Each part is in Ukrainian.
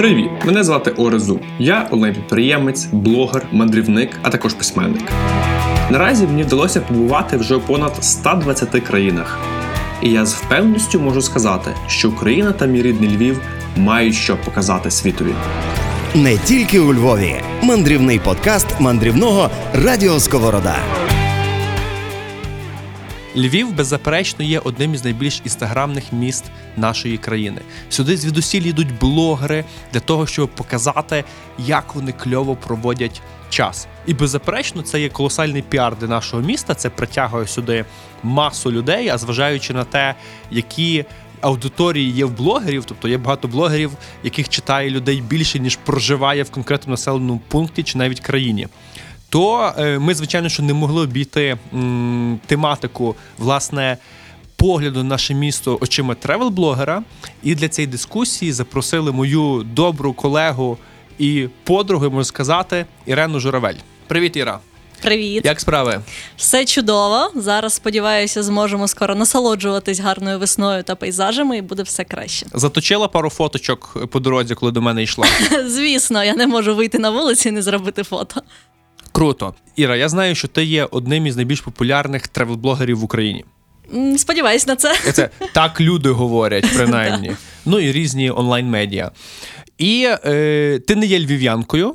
Привіт! Мене звати Орезу. Я онлайн-підприємець, блогер, мандрівник, а також письменник. Наразі мені вдалося побувати вже у понад 120 країнах. І я з впевненістю можу сказати, що Україна та мій рідний Львів мають що показати світові. Не тільки у Львові. Мандрівний подкаст мандрівного Радіо Сковорода. Львів, беззаперечно, є одним із найбільш інстаграмних міст нашої країни. Сюди звідусіль йдуть блогери для того, щоб показати, як вони кльово проводять час. І беззаперечно, це є колосальний піар для нашого міста. Це притягує сюди масу людей, а зважаючи на те, які. Аудиторії є в блогерів, тобто є багато блогерів, яких читає людей більше, ніж проживає в конкретному населеному пункті чи навіть країні то е, ми, звичайно, що не могли обійти тематику власне. Погляду на наше місто очима тревел-блогера, і для цієї дискусії запросили мою добру колегу і подругу, можу сказати, Ірену Журавель. Привіт, Іра! Привіт, Як справи? все чудово. Зараз сподіваюся, зможемо скоро насолоджуватись гарною весною та пейзажами, і буде все краще. Заточила пару фоточок по дорозі, коли до мене йшла. Звісно, я не можу вийти на вулицю і не зробити фото. Круто, Іра. Я знаю, що ти є одним із найбільш популярних тревел-блогерів в Україні. Сподіваюсь на це. Це так люди говорять, принаймні. Ну і різні онлайн-медіа. І е, ти не є львів'янкою,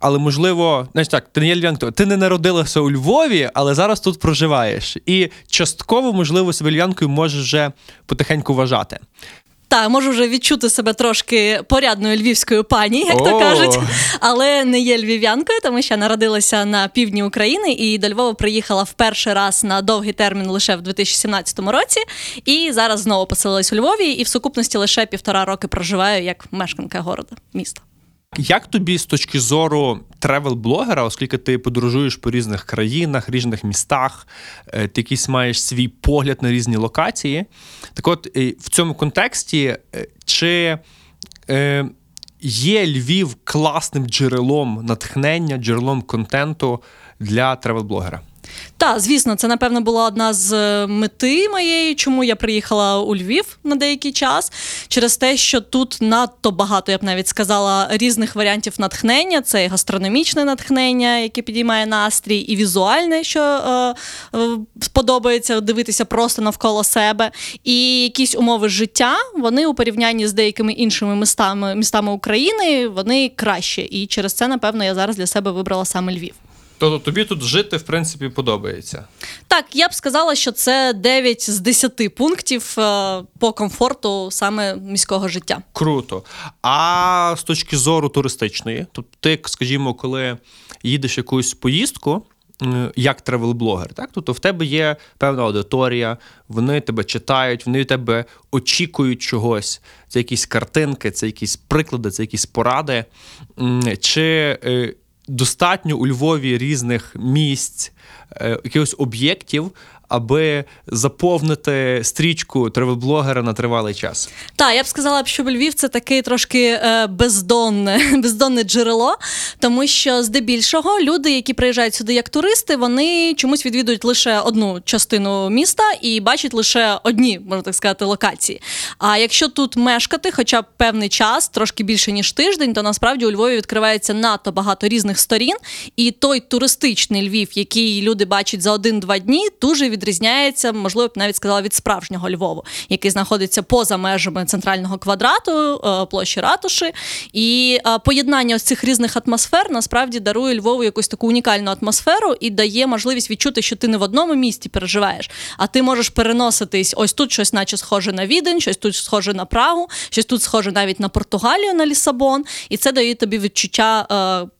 але можливо, значить так, ти не є львів'янкою, ти не народилася у Львові, але зараз тут проживаєш. І частково, можливо, себе львів'янкою можеш вже потихеньку вважати. Так, можу вже відчути себе трошки порядною львівською пані, як то кажуть, але не є львів'янкою, тому що народилася на півдні України і до Львова приїхала в перший раз на довгий термін лише в 2017 році. І зараз знову поселилась у Львові, і в сукупності лише півтора роки проживаю як мешканка города, міста. Як тобі з точки зору тревел-блогера, оскільки ти подорожуєш по різних країнах, різних містах, е, ти якийсь маєш свій погляд на різні локації. Так от е, в цьому контексті, е, чи є Львів класним джерелом натхнення, джерелом контенту для тревел-блогера? Так, звісно, це напевно була одна з е, мети моєї, чому я приїхала у Львів на деякий час, через те, що тут надто багато, я б навіть сказала, різних варіантів натхнення. Це і гастрономічне натхнення, яке підіймає настрій, і візуальне, що е, е, сподобається дивитися просто навколо себе. І якісь умови життя вони у порівнянні з деякими іншими містами, містами України вони краще. І через це, напевно, я зараз для себе вибрала саме Львів. Тобто тобі тут жити, в принципі, подобається. Так, я б сказала, що це 9 з 10 пунктів е, по комфорту саме міського життя. Круто. А з точки зору туристичної, тобто ти, скажімо, коли їдеш в якусь поїздку. Як тревел-блогер, так? Тобто в тебе є певна аудиторія, вони тебе читають, вони тебе очікують чогось. Це якісь картинки, це якісь приклади, це якісь поради. М, Чи е, достатньо у Львові різних місць, е, якихось об'єктів, аби заповнити стрічку тревел-блогера на тривалий час? Так, я б сказала, що Львів це таке трошки е, бездонне, бездонне джерело, тому що здебільшого люди, які приїжджають сюди як туристи, вони чомусь відвідують лише одну частину міста і бачать лише одні, можна так сказати, локації. А якщо тут мешкати, хоча б певний час, трошки більше ніж тиждень, то насправді у Львові відкривається надто багато різних сторін. І той туристичний Львів, який люди бачать за один-два дні, дуже відрізняється, можливо, б навіть сказала, від справжнього Львову, який знаходиться поза межами центрального квадрату, е, площі ратуші. І е, поєднання ось цих різних атмосфер насправді дарує Львову якусь таку унікальну атмосферу і дає можливість відчути, що ти не в одному місті переживаєш, а ти можеш переноситись. Ось тут щось, наче схоже на Відень, щось тут схоже на Прагу, щось тут схоже навіть на Португалію, на Лісабон. І це дає тобі відчуття.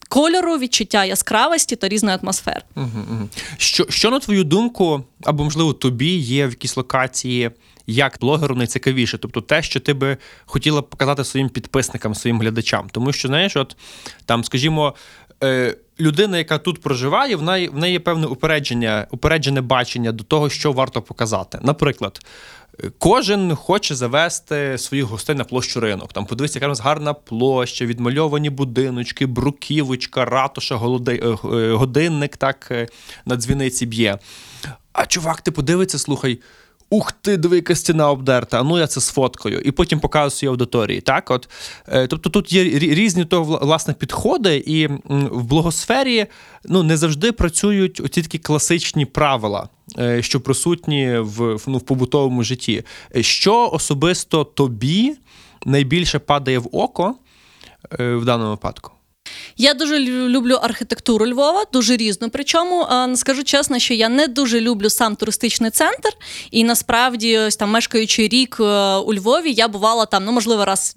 Кольору, відчуття яскравості та різної атмосфери. Що, що на твою думку, або можливо тобі є в якійсь локації як блогеру найцікавіше? Тобто те, що ти би хотіла показати своїм підписникам, своїм глядачам. Тому що, знаєш, от там, скажімо, е, людина, яка тут проживає, в неї, в неї є певне упередження, упереджене бачення до того, що варто показати. Наприклад. Кожен хоче завести своїх гостей на площу ринок. Там подивися, яка у нас гарна площа, відмальовані будиночки, бруківочка, ратуша, голоди- е, е, годинник так е, на дзвіниці б'є. А чувак, ти подивиться, слухай, Ух ти, диви, яка стіна обдерта, а ну я це сфоткаю, і потім показую аудиторії. Так, от тобто тут є різні то власне підходи, і в блогосфері ну не завжди працюють оці такі класичні правила. Е, Що присутні в, ну, в побутовому житті. Що особисто тобі найбільше падає в око е, в даному випадку? Я дуже люблю архітектуру Львова, дуже різну. Причому скажу чесно, що я не дуже люблю сам туристичний центр. І насправді, ось там мешкаючи рік е, у Львові, я бувала там, ну можливо, раз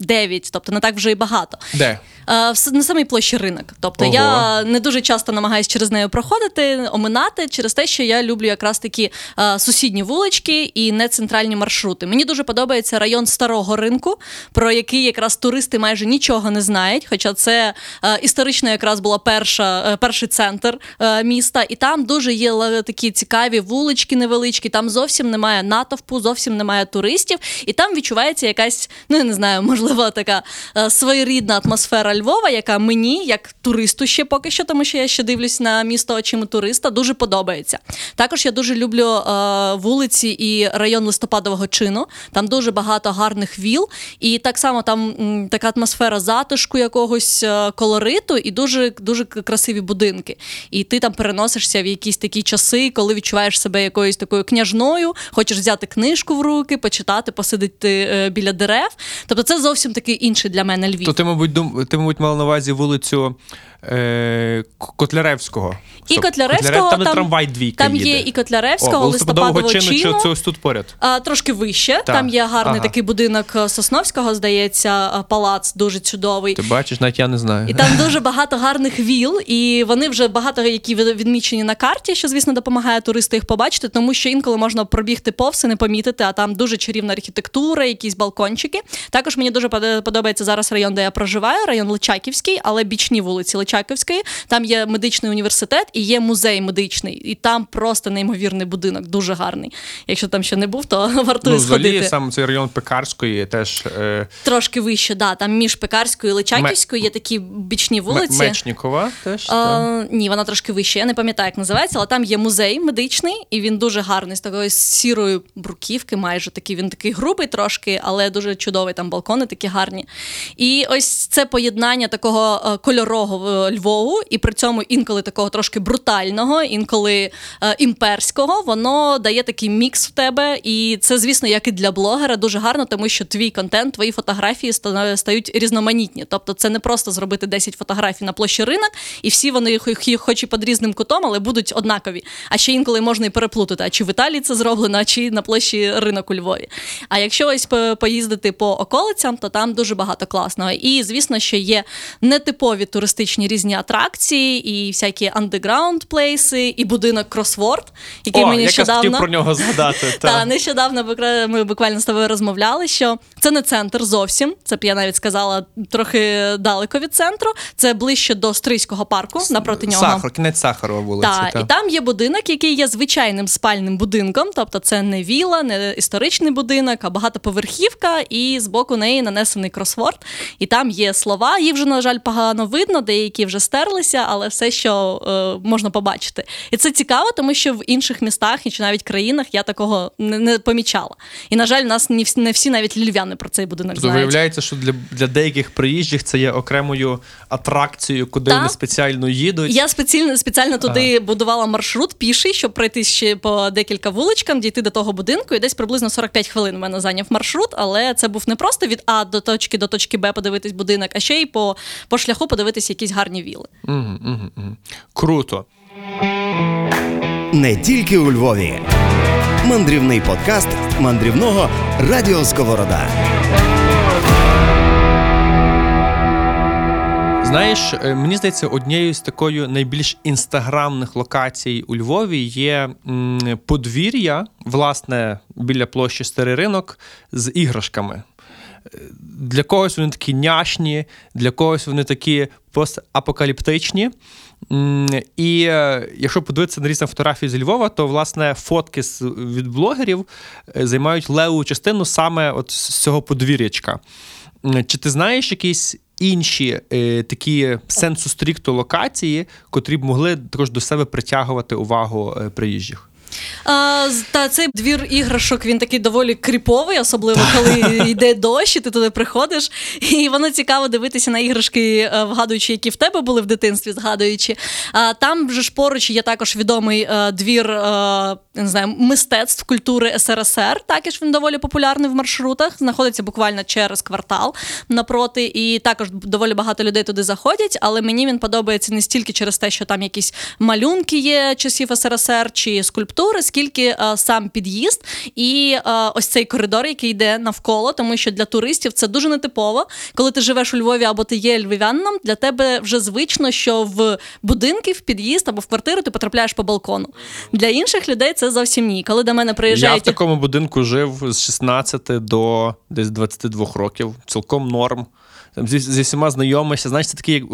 10-9, тобто не так вже і багато. Де? Е, в на самій площі ринок. Тобто Ого. я не дуже часто намагаюся через неї проходити, оминати через те, що я люблю якраз такі е, сусідні вулички і не центральні маршрути. Мені дуже подобається район старого ринку, про який якраз туристи майже нічого не знають. Хоча це е, історично якраз була перша, перший центр міста, і там дуже є такі цікаві вулички невеличкі. Там зовсім немає натовпу, зовсім немає туристів, і там відчувається якась, ну я не знаю, можливо, така е, своєрідна атмосфера Львова, яка мені, як туристу, ще поки що, тому що я ще дивлюсь на місто очима туриста, дуже подобається. Також я дуже люблю е, вулиці і район листопадового чину. Там дуже багато гарних віл, і так само там така атмосфера затишку, якогось е, колориту, і дуже дуже красиві будинки. І ти там переносишся в якісь такі часи, коли відчуваєш себе якоюсь такою княжною, хочеш взяти книжку в руки, почитати, посидити біля дерев. Тобто, це зовсім такий інший для мене Львів. То ти, мабуть, дум... ти, мабуть, мала на увазі вулицю е... Котляревського. І Стоп, Котляревського, там, там- трамвай двійка Там їде. є і Котляревського, О, листопадового чину, чину. це ось тут поряд? А, трошки вище. Так. Там є гарний Ага. такий будинок е, Сосновського, здається, е, палац дуже чудовий. Ти бачиш, навіть я не знаю. І там дуже багато гарних віл, і вони вже багато які від- відмічені на карті, що звісно допомагає туристу їх побачити, тому що інколи можна пробігти повз і не помітити, а там дуже чарівна архітектура, якісь балкончики. Також мені дуже подобається зараз район, де я проживаю, район Личаківський, але бічні вулиці Личаківської. Там є медичний університет і є музей медичний. І там просто неймовірний будинок, дуже гарний. Якщо там ще не був, то вартує Ну, взагалі, сам цей район Пекарської теж е... Трошки вище, да. Там між Пекарською і Личаківською є такі бічні вулиці. Мечнікова теж. А, ні, вона трошки вище. Я не пам'ятаю, як називається, але там є музей медичний, і він дуже гарний, з такої сірої бруківки, майже такий. Він такий грубий трошки, але дуже чудовий. Там балкони такі гарні. І ось це поєднання такого е, кольорового Львову, і при цьому інколи такого трошки брутального, інколи е, імперського, воно дає такий мікс в тебе. І це, звісно, як і для блогера, дуже гарно, тому що твій контент, твої фотографії стають різноманітні. Тобто, це не просто зробити 10 фотографій на площі ринок, і всі вони хо- хо- хоч і під різним кутом, але будуть однакові. А ще інколи можна і переплутати, а чи в Італії це зроблено, а чи на площі ринок у Львові. А якщо ось поїздити по околицям, то там дуже багато класного. І звісно, що є нетипові туристичні різні атракції, і всякі андеграунд плейси, і будинок кросворд, який О, мені якраз нещодавно. хотів про нього згадати. Та та. нещодавно ми буквально з тобою розмовляли, що це не центр зовсім. Це б я навіть сказала трохи далеко від центру. Це ближче до Стрийського парку напроти нього. Сахар, кінець Сахарова вулиця. Так, та. і там є будинок, який є звичайним спальним будинком, тобто це не віла, не історичний будинок, а багатоповерхівка, і з боку неї нанесений кросворд. І там є слова. Їх вже, на жаль, погано видно, деякі вже стерлися, але все, що е, можна побачити. І це цікаво, тому що в інших містах і чи навіть країнах я такого не, не помічала. І, на жаль, нас не всі, не всі навіть львів'яни про цей будинок Тобто знають. виявляється, що для, для деяких приїжджих це є окремою атракцією, куди Так. вони спеціально їдуть. Я спеціально спеціально туди будувала маршрут піший, щоб пройти ще по декілька вуличкам, дійти до того будинку. І десь приблизно 45 хвилин в мене зайняв маршрут. Але це був не просто від А до точки до точки Б подивитись будинок, а ще й по, по шляху подивитись якісь гарні віли. Угу, угу, угу. Круто. Не тільки у Львові. Мандрівний подкаст мандрівного Радіо Сковорода. Знаєш, е, мені здається, однією з такою найбільш інстаграмних локацій у Львові є подвір'я, власне, біля площі Старий ринок з іграшками. Е, Для когось вони такі няшні, для когось вони такі постапокаліптичні. І е, якщо подивитися на різні фотографії з Львова, то власне фотки від блогерів е, займають леву частину саме от з цього подвір'ячка. Чи ти знаєш якісь інші е, такі сенсу стрікто локації, котрі б могли також до себе притягувати увагу приїжджих? А, та цей двір іграшок він такий доволі кріповий, особливо коли йде дощ, і ти туди приходиш. І воно цікаво дивитися на іграшки, е, вгадуючи, які в тебе були в дитинстві, згадуючи. А там же ж поруч є також відомий е, двір е, не знаю, мистецтв культури СРСР. Також він доволі популярний в маршрутах. Знаходиться буквально через квартал напроти. І також доволі багато людей туди заходять. Але мені він подобається не стільки через те, що там якісь малюнки є часів СРСР чи скульптури, скільки е, сам під'їзд і е, ось цей коридор, який йде навколо, тому що для туристів це дуже нетипово. Коли ти живеш у Львові або ти є львів'янином, для тебе вже звично, що в будинки, в під'їзд або в квартиру ти потрапляєш по балкону. Для інших людей це зовсім ні. Коли до мене Я в такому будинку жив з 16 до десь 22 років. Цілком норм. Зі, зі всіма знайомишся. Знаєш, це такий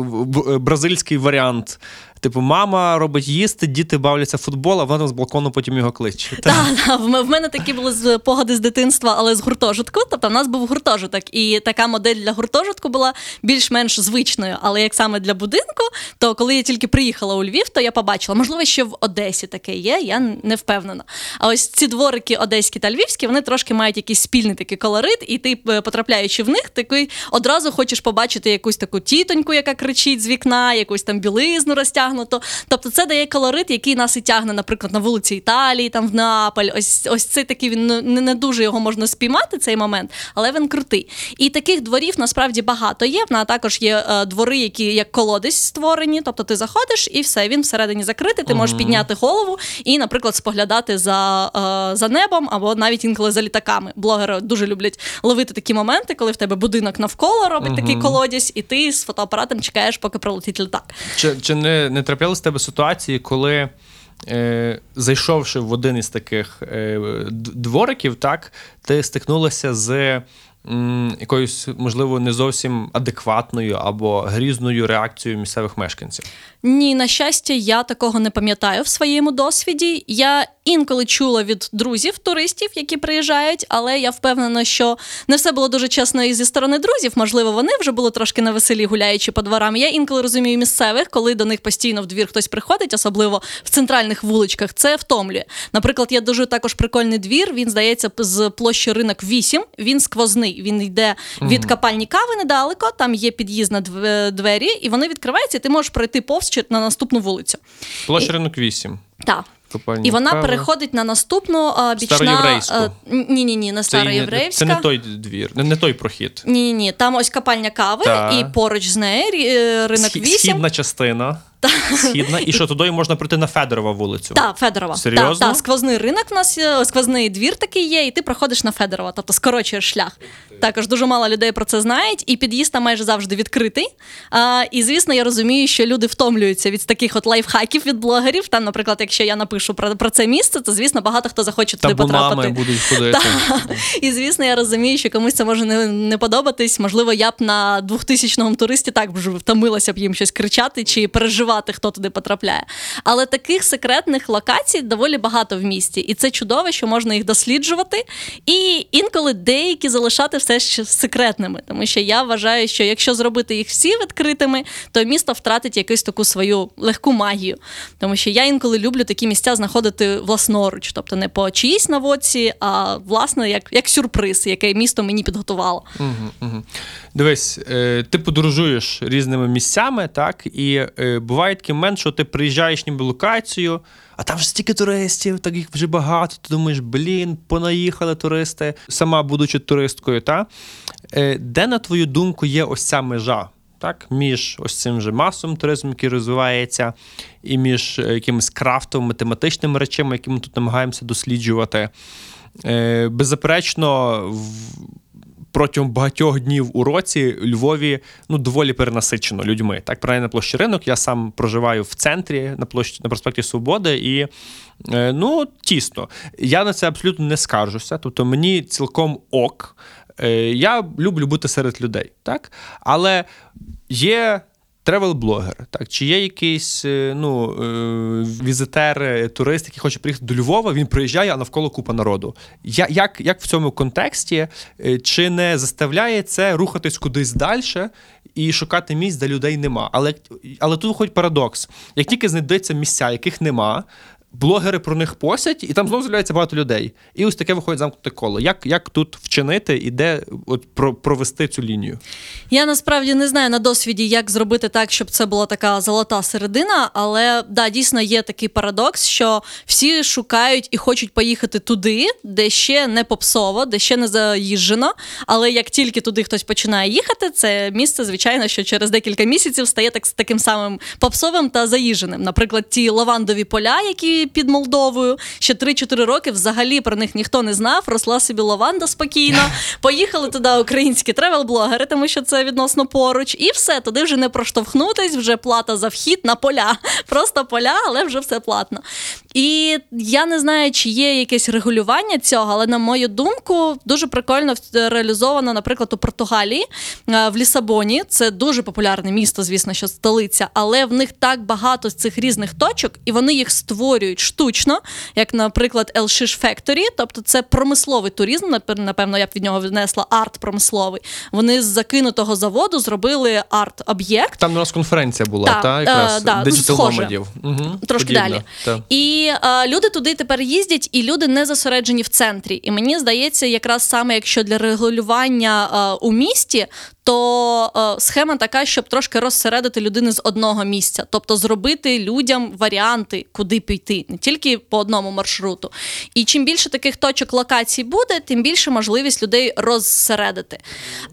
бразильський варіант. Типу, мама робить їсти, діти бавляться в вона з балкону потім його кличе. Так, та, в мене такі були з погоди з дитинства, але з гуртожитку. Тобто в нас був гуртожиток, і така модель для гуртожитку була більш-менш звичною. Але як саме для будинку, то коли я тільки приїхала у Львів, то я побачила, можливо, ще в Одесі таке є, я не впевнена. А ось ці дворики одеські та львівські, вони трошки мають якийсь спільний такий колорит, і ти, е, потрапляючи в них, такий одразу хочеш побачити якусь таку тітоньку, яка кричить з вікна, якусь там білизну розтягнуту. Тобто це дає колорит, який нас і тягне, наприклад, на вулиці Італії, там в Неаполь. Ось ось цей такий він ну, не, не дуже його можна спіймати, цей момент, але він крутий. І таких дворів насправді багато є. В також є е, двори, які як колодязь створені. Тобто ти заходиш і все, він всередині закритий. Ти можеш підняти голову і, наприклад, споглядати за, е, за небом або навіть інколи за літаками. Блогери дуже люблять ловити такі моменти, коли в тебе будинок навколо робить такий колодязь, і ти з фотоапаратом чекаєш, поки пролетить літак. Чи, чи не, не траплялись в тебе ситуації, коли, е, зайшовши в один із таких е, двориків, так, ти стикнулася з якоюсь, можливо, не зовсім адекватною або грізною реакцією місцевих мешканців? Ні, на щастя, я такого не пам'ятаю в своєму досвіді. Я інколи чула від друзів, туристів, які приїжджають, але я впевнена, що не все було дуже чесно і зі сторони друзів. Можливо, вони вже були трошки на веселі, гуляючи по дворам. Я інколи розумію місцевих, коли до них постійно в двір хтось приходить, особливо в центральних вуличках. Це втомлює. Наприклад, я дуже також прикольний двір. Він здається з площі ринок 8. Він сквозний. Він йде від капальні кави недалеко. Там є під'їзд на двері, і вони відкриваються. і Ти можеш пройти повз на наступну вулицю. Площа ринок 8. Так. І вона кави. переходить на наступну а, бічна... Староєврейську. Ні, ні, ні, на Це, староєврейська. це не той двір, не, не той прохід. Ні, ні, ні. Там ось капальня кави, Так. і поруч з нею е, ринок Схід, 8. Східна частина. Східна. І що туди можна прийти на Федорова вулицю? Так, Федорова. Серйозно? Так, та, сквозний ринок в нас сквозний двір такий є, і ти проходиш на Федорова, тобто скорочуєш шлях. Також дуже мало людей про це знають, і під'їзд там майже завжди відкритий. А, і звісно, я розумію, що люди втомлюються від таких от лайфхаків від блогерів. Там, наприклад, якщо я напишу про, про це місце, то звісно багато хто захоче туди потрапити. будуть ходити. І звісно, я розумію, що комусь це може не, не подобатись. Можливо, я б на 2000-му туристі так вже втомилася б їм щось кричати чи переживати, хто туди потрапляє. Але таких секретних локацій доволі багато в місті, і це чудово, що можна їх досліджувати, і інколи деякі залишати все ще секретними. Тому що я вважаю, що якщо зробити їх всі відкритими, то місто втратить якусь таку свою легку магію. Тому що я інколи люблю такі місця знаходити власноруч, тобто не по чиїсь наводці, а власне як, як сюрприз, який місто мені підготувало. Мгм, мгм. Дивись, е, ти подорожуєш різними місцями, так, і е, буває такий момент, що ти приїжджаєш ніби локацію, а там ж стільки туристів, так їх вже багато. Ти думаєш, блін, понаїхали туристи, сама будучи туристкою, та? Е, де, на твою думку, є ось ця межа? Так, між ось цим же масовим туризмом, який розвивається, і між е, якимись крафтовими тематичними речами, які ми тут намагаємося досліджувати. Е, беззаперечно, в- протягом багатьох днів у році у Львові ну доволі перенасичено людьми. Так, принаймні на площі ринок. Я сам проживаю в центрі на площі на проспекті Свободи, і е, ну тісно. Я на це абсолютно не скаржуся. Тобто мені цілком ok. Е, Я люблю бути серед людей, так? Але є. Тревел-блогер, так чи є якийсь е, ну, е, візитер, е, турист, який хоче приїхати до Львова, він приїжджає, а навколо купа народу. Я, як, як в цьому контексті, чи не заставляє це рухатись кудись далі і шукати місць, де людей нема? Але, але тут виходить парадокс: як тільки знайдеться місця, яких нема, блогери про них посять, і там знову з'являється багато людей. І ось таке виходить замкнуте коло. Як, як тут вчинити і де от, про, провести цю лінію? Я насправді не знаю на досвіді, як зробити так, щоб це була така золота середина, але да, дійсно є такий парадокс, що всі шукають і хочуть поїхати туди, де ще не попсово, де ще не заїжджено. Але як тільки туди хтось починає їхати, це місце, звичайно, що через декілька місяців стає так таким самим попсовим та заїждженим. Наприклад, ті лавандові поля, які під Молдовою, ще 3-4 роки взагалі про них ніхто не знав. Росла собі лаванда спокійно. Поїхали туди українські тревел-блогери, тому що це відносно поруч, і все туди вже не проштовхнутись, вже плата за вхід на поля. Просто поля, але вже все платно. І я не знаю, чи є якесь регулювання цього, але на мою думку, дуже прикольно реалізовано, наприклад, у Португалії е, в Лісабоні. Це дуже популярне місто, звісно, що столиця, але в них так багато з цих різних точок, і вони їх створюють штучно, як, наприклад, El Shish Factory, тобто це промисловий туризм. Напевно, я б від нього віднесла арт промисловий. Вони з закинутого заводу зробили арт-об'єкт. Там у нас конференція була, Так, та, якраз е, да, схоже. Угу, Трошки далі. Та. І е, люди туди тепер їздять, і люди не зосереджені в центрі. І мені здається, якраз саме якщо для регулювання е, у місті, то е, схема така, щоб трошки розсередити людину з одного місця, тобто зробити людям варіанти, куди піти, не тільки по одному маршруту. І чим більше таких точок локацій буде, тим більше можливість людей розсередити.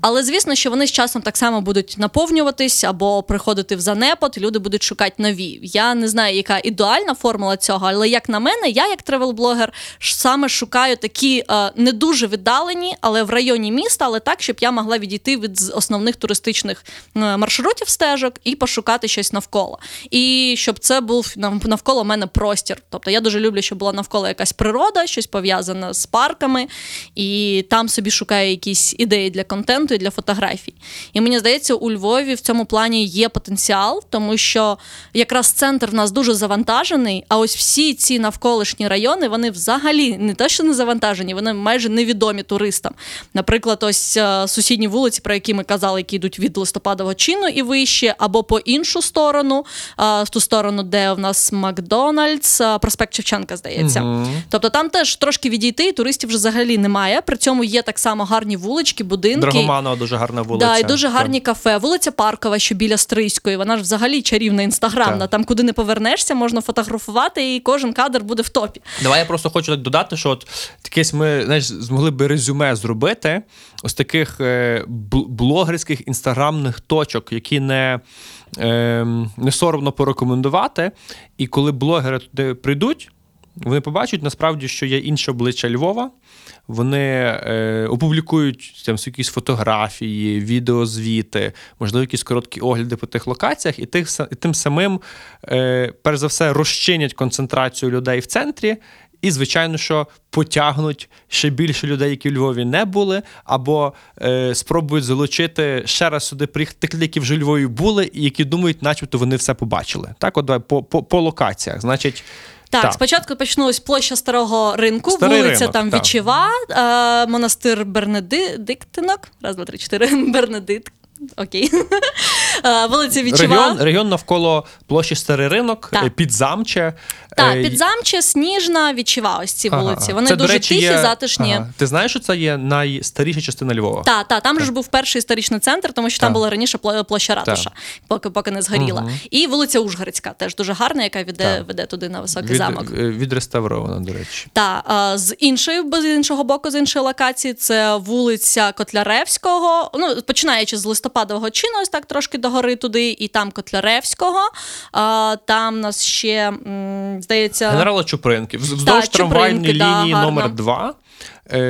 Але звісно, що вони з часом так само будуть наповнюватись або приходити в занепад, і люди будуть шукати нові. Я не знаю, яка ідеальна формула цього, але як на мене, я як тревел-блогер саме шукаю такі е, не дуже віддалені, але в районі міста, але так, щоб я могла відійти від основних туристичних е, маршрутів стежок і пошукати щось навколо. І щоб це був навколо мене простір. Тобто я дуже люблю, щоб була навколо якась природа, щось пов'язане з парками, і там собі шукаю якісь ідеї для контенту і для фотографій. І мені здається, у Львові в цьому плані є потенціал, тому що якраз центр в нас дуже завантажений. А ось всі ці навколишні райони вони взагалі не те, що не завантажені, вони майже невідомі туристам. Наприклад, ось е, сусідні вулиці, про які ми казали, які йдуть від листопадового чину і вище, або по іншу сторону, в ту сторону, де в нас Макдональдс, проспект Шевченка, здається. Тобто там теж трошки відійти, і туристів вже взагалі немає. При цьому є так само гарні вулички, будинки. Драгоманова дуже гарна вулиця. Да, і дуже гарні кафе. Вулиця Паркова, що біля Стрийської. Вона ж взагалі чарівна інстаграмна. Так. Там, куди не повернешся, можна фотографувати, і кожен кадр буде в топі. Давай я просто хочу так додати, що от якесь ми знаєш, змогли би резюме зробити ось таких е, бл- блогерських інстаграмних точок, які не, е, не соромно порекомендувати. І коли блогери туди прийдуть, вони побачать насправді, що є інше обличчя Львова. Вони е, опублікують там якісь фотографії, відеозвіти, можливо, якісь короткі огляди по тих локаціях, і, тих, і тим самим, е, перш за все, розчинять концентрацію людей в центрі. І, звичайно, що потягнуть ще більше людей, які в Львові не були, або е, спробують залучити ще раз сюди приїхати тих, які вже в Львові були, і які думають, начебто вони все побачили. Так, от давай по, по, по локаціях. Значить, Так, Так. спочатку почнулась площа старого ринку, Старий вулиця ринок, там так. Вічева, е, монастир Бернедиктинок. Раз, два, три, чотири. Бернедикт. Окей. Е, вулиця Вічева. регіон, регіон навколо площі Старий ринок, Так. е, підзамче. Так, е, підзамче, Сніжна, Вічева. Ось ці ага. вулиці. Вони Це, дуже речі, тихі, є- затишні. Ага. Ти знаєш, що це є найстаріша частина Львова? Так, та, там же ж був перший історичний центр, тому що там була раніше площа ратуша, поки поки не згоріла. І вулиця Ужгородська, теж дуже гарна, яка веде, веде туди на високий Від, замок. відреставрована, до речі. Та а, з іншої з іншого боку, з іншої локації, це вулиця Котляревського. Ну починаючи з листопадового чину, ось так трошки догори туди, і там Котляревського. А, там нас ще м, здається. Генерала Чупринки. Вздовж Чупринки, трамвайної да, лінії гарно. номер 2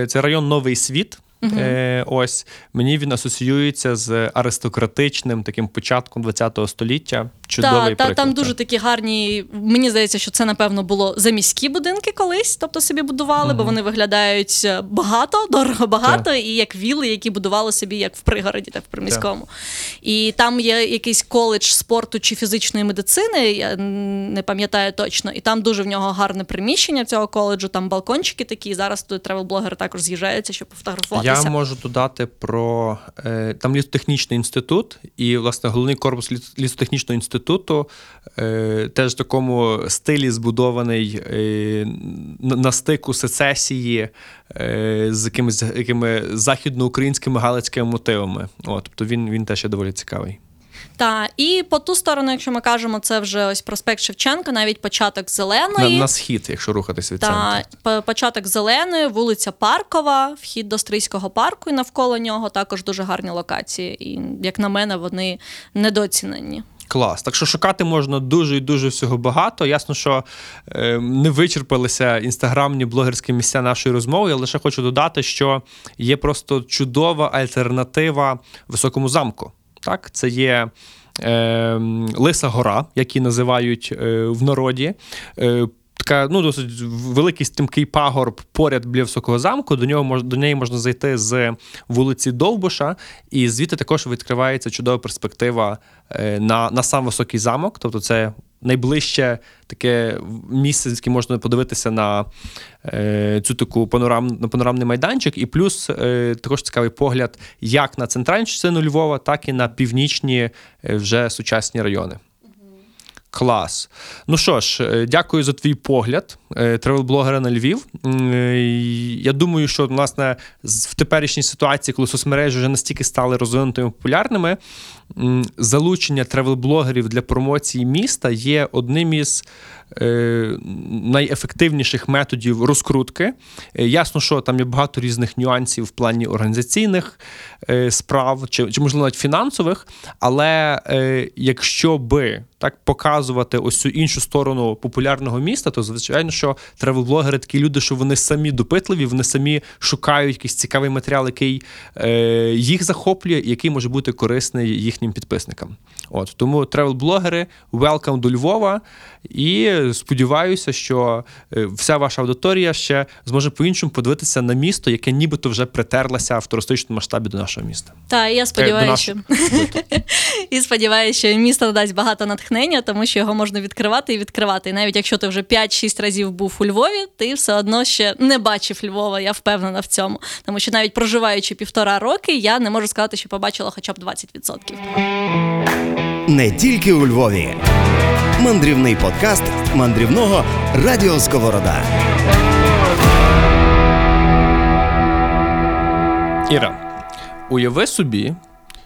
Це район Новий Світ. Е, ось мені він асоціюється з аристократичним таким початком ХХ століття. Чудовий Та, та, там дуже такі гарні. Мені здається, що це напевно було заміські будинки колись, тобто собі будували, бо вони виглядають е, багато, дорого багато, і як віли, які будували собі як в пригороді, так в приміському. І там є якийсь коледж спорту чи фізичної медицини, я не пам'ятаю точно. І там дуже в нього гарне приміщення цього коледжу, там балкончики такі. І зараз тут тревел-блогери також з'їжджаються, щоб пофотографуватися. Я можу додати про е, там лісотехнічний інститут, і власне головний корпус ліс- лісотехнічного інституту інституту, е, теж в такому стилі збудований е, на, на стику сецесії е, з якимись якими західноукраїнськими галицькими мотивами. От, тобто він, він теж є доволі цікавий. Та і по ту сторону, якщо ми кажемо, це вже ось проспект Шевченка, навіть початок зеленої. на схід, якщо рухатись від Та центру. по- початок зеленої, вулиця Паркова, вхід до Стрийського парку, і навколо нього також дуже гарні локації. І як на мене, вони недоцінені. Клас. Так що шукати можна дуже і дуже всього багато. Ясно, що е, не вичерпалися інстаграмні блогерські місця нашої розмови. Я лише хочу додати, що є просто чудова альтернатива високому замку. Так, це є. Е, Лиса гора, як її називають е, в народі. Така ну, досить великий стрімкий пагорб поряд біля високого замку. До нього до неї можна зайти з вулиці Довбуша, і звідти також відкривається чудова перспектива е, на, на сам високий замок. Тобто, це найближче таке місце, звідки можна подивитися на е, цю таку панорам, на панорамний майданчик, і плюс е, також цікавий погляд як на центральну частину Львова, так і на північні е, вже сучасні райони. Клас. Ну що ж, е, дякую за твій погляд, тревел-блогера на Львів. Е, Я думаю, що власне в теперішній ситуації, коли соцмережі вже настільки стали розвинутими популярними, залучення тревел-блогерів для промоції міста є одним із е, найефективніших методів розкрутки. Е, Ясно, що там є багато різних нюансів в плані організаційних е, справ чи, чи можливо навіть фінансових. Але е, якщо би так показувати ось цю іншу сторону популярного міста, то звичайно, що тревел-блогери такі люди, що вони самі допитливі, вони самі шукають якийсь цікавий матеріал, який е, їх захоплює, і який може бути корисний їхнім підписникам. От тому тревел-блогери, welcome до Львова. І сподіваюся, що е, вся ваша аудиторія ще зможе по-іншому подивитися на місто, яке нібито вже притерлося в туристичному масштабі до нашого міста. Та я Е, сподіваюся, і сподіваюся, що місто надасть багато натхнення, тому що його можна відкривати і відкривати. І навіть якщо ти вже 5-6 разів був у Львові, ти все одно ще не бачив Львова. Я впевнена в цьому. Тому що навіть проживаючи півтора роки, я не можу сказати, що побачила хоча б 20%. Не тільки у Львові. Мандрівний подкаст мандрівного Радіо Сковорода. Іра, уяви собі,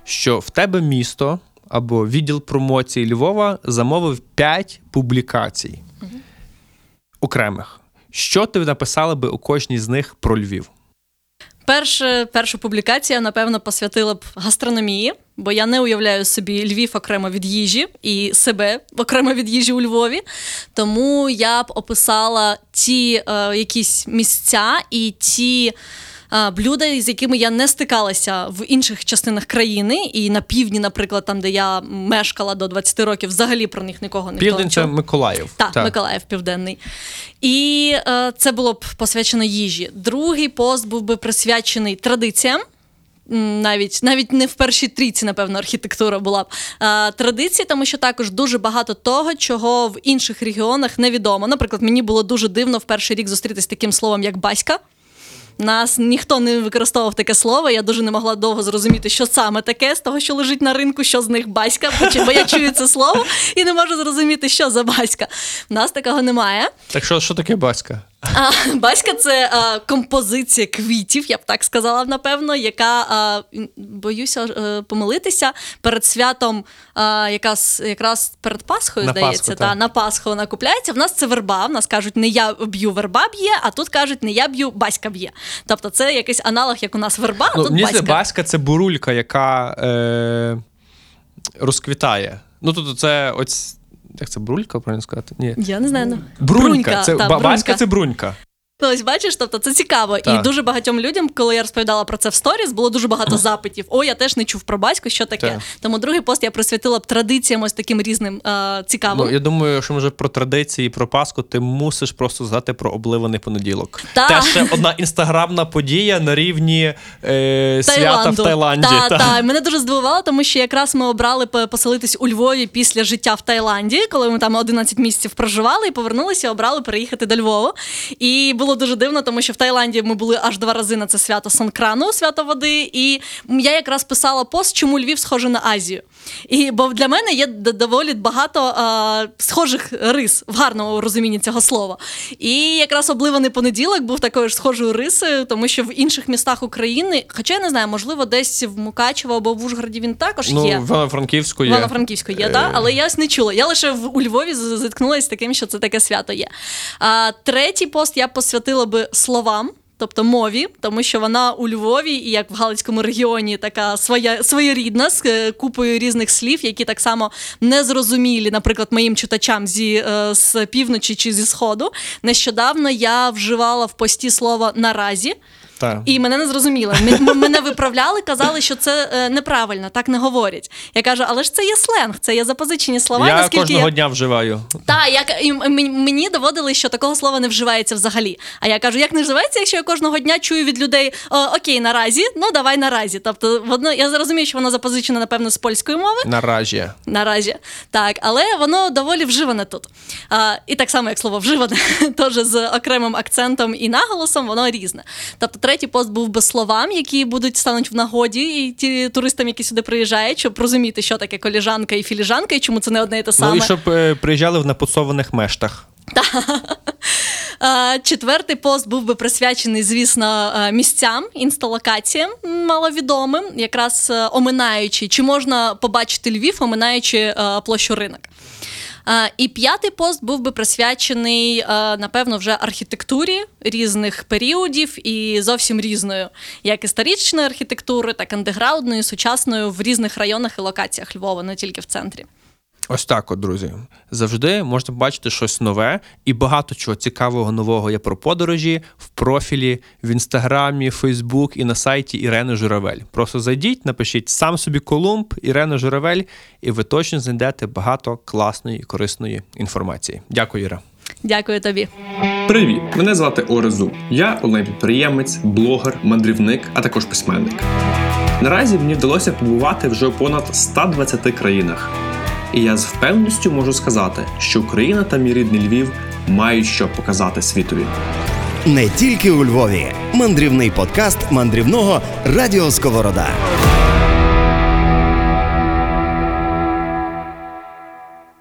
що в тебе місто або відділ промоції Львова замовив 5 публікацій окремих. Що ти написала би у кожній з них про Львів? Перше, першу публікацію напевно, посвятила б гастрономії, бо я не уявляю собі Львів окремо від їжі і себе окремо від їжі у Львові. Тому я б описала ті е, якісь місця і ті. Блюда, з якими я не стикалася в інших частинах країни, і на півдні, наприклад, там, де я мешкала до 20 років, взагалі про них нікого не Південь це. Миколаїв. Так, Миколаїв Південний. І е, це було б посвячено їжі. Другий пост був би присвячений традиціям. Навіть навіть не в першій трійці, напевно, архітектура була б е, традиції, тому що також дуже багато того, чого в інших регіонах невідомо. Наприклад, мені було дуже дивно в перший рік зустрітися з таким словом, як баська. Нас ніхто не використовував таке слово. Я дуже не могла довго зрозуміти, що саме таке з того, що лежить на ринку, що з них баська, бо я чую це слово і не можу зрозуміти, що за баська. В нас такого немає. Так що, що таке батька? А, баська це а, композиція квітів, я б так сказала, напевно, яка а, боюся е, помилитися перед святом, а, якраз, якраз перед Пасхою, На здається, Пасху, та, так. на Пасху вона купляється. В нас це верба. В нас кажуть, не я б'ю верба б'є, а тут кажуть, не я б'ю, баська б'є. Тобто це якийсь аналог, як у нас верба, а Ну, тут мені баська. баська це бурулька, яка е, розквітає. Ну, тобто, це ось. Як це брулька, правильно сказати? Ні. Я не знаю. ну. Брунька. це, та, ба- Баська брунька. це брунька. Ну, Ось бачиш, тобто це цікаво. Так. І дуже багатьом людям, коли я розповідала про це в сторіс, було дуже багато запитів. О, я теж не чув про батько, що таке. Так. Тому другий пост я присвятила б традиціям ось таким різним е, цікавим. Ну, я думаю, що може про традиції, про Пасху, ти мусиш просто згадати про обливаний понеділок. Та. Теж ще одна інстаграмна подія на рівні е, свята в Таїланді. Та, Та. та. Мене дуже здивувало, тому що якраз ми обрали по- поселитись у Львові після життя в Таїланді, коли ми там 11 місяців проживали і повернулися, обрали переїхати до Львова. І було дуже дивно, тому що в Таїланді ми були аж два рази на це свято Санкрану, свято води. І я якраз писала пост, чому Львів схожий на Азію. І бо для мене є доволі багато а, схожих рис в гарному розумінні цього слова. І якраз обливаний понеділок був такою ж схожою рисою, тому що в інших містах України, хоча я не знаю, можливо, десь в Мукачево або в Ужгороді він також Ну, є. в Івано-Франківську є. Івано-Франківську є, так, але я ось не чула. Я лише в у Львові зіткнулася з таким, що це таке свято є. А, третій пост я посвятила би словам. Тобто мові, тому що вона у Львові, і як в Галицькому регіоні, така своя своєрідна з е, купою різних слів, які так само незрозумілі, наприклад, моїм читачам зі е, з півночі чи зі сходу. Нещодавно я вживала в пості слово наразі. Так. І мене не зрозуміли. М- м- Мене виправляли, казали, що це е, неправильно, так не говорять. Я кажу, але ж це є сленг, це є запозичені слова. я наскільки кожного я... дня вживаю. Так, як і м- м- мені доводили, що такого слова не вживається взагалі. А я кажу, як не вживається, якщо я кожного дня чую від людей О, окей, наразі, ну давай наразі. Тобто, воно я зрозумію, що воно запозичено, напевно, з польської мови. Наразі. Наразі так, але воно доволі вживане тут. А, і так само, як слово вживане, теж з окремим акцентом і наголосом, воно різне. Тобто, третій пост був без словам, які будуть стануть в нагоді і ті туристам, які сюди приїжджають, щоб розуміти, що таке коліжанка і філіжанка, і чому це не одне і те саме. Ну і щоб е, приїжджали в напуцованих мештах. Четвертий пост був би присвячений, звісно, е, місцям, інсталокаціям маловідомим, якраз е, оминаючи, чи можна побачити Львів, оминаючи е, площу ринок. І п'ятий пост був би присвячений, е, напевно, вже архітектурі різних періодів і зовсім різною, як історичної архітектури, так андеграундної, сучасною в різних районах і локаціях Львова, не тільки в центрі. Ось так, от, друзі. Завжди можна побачити щось нове, і багато чого цікавого нового є про подорожі в профілі, в інстаграмі, Фейсбук і на сайті Ірени Журавель. Просто зайдіть, напишіть сам собі Колумб, Ірена Журавель, і ви точно знайдете багато класної і корисної інформації. Дякую, Іра. Дякую тобі. Привіт! Мене звати Орезу. Я онлайн-підприємець, блогер, мандрівник, а також письменник. Наразі мені вдалося побувати вже у понад 120 країнах. І я з впевненістю можу сказати, що Україна та мій рідний Львів мають що показати світові. Не тільки у Львові. Мандрівний подкаст мандрівного Радіо Сковорода.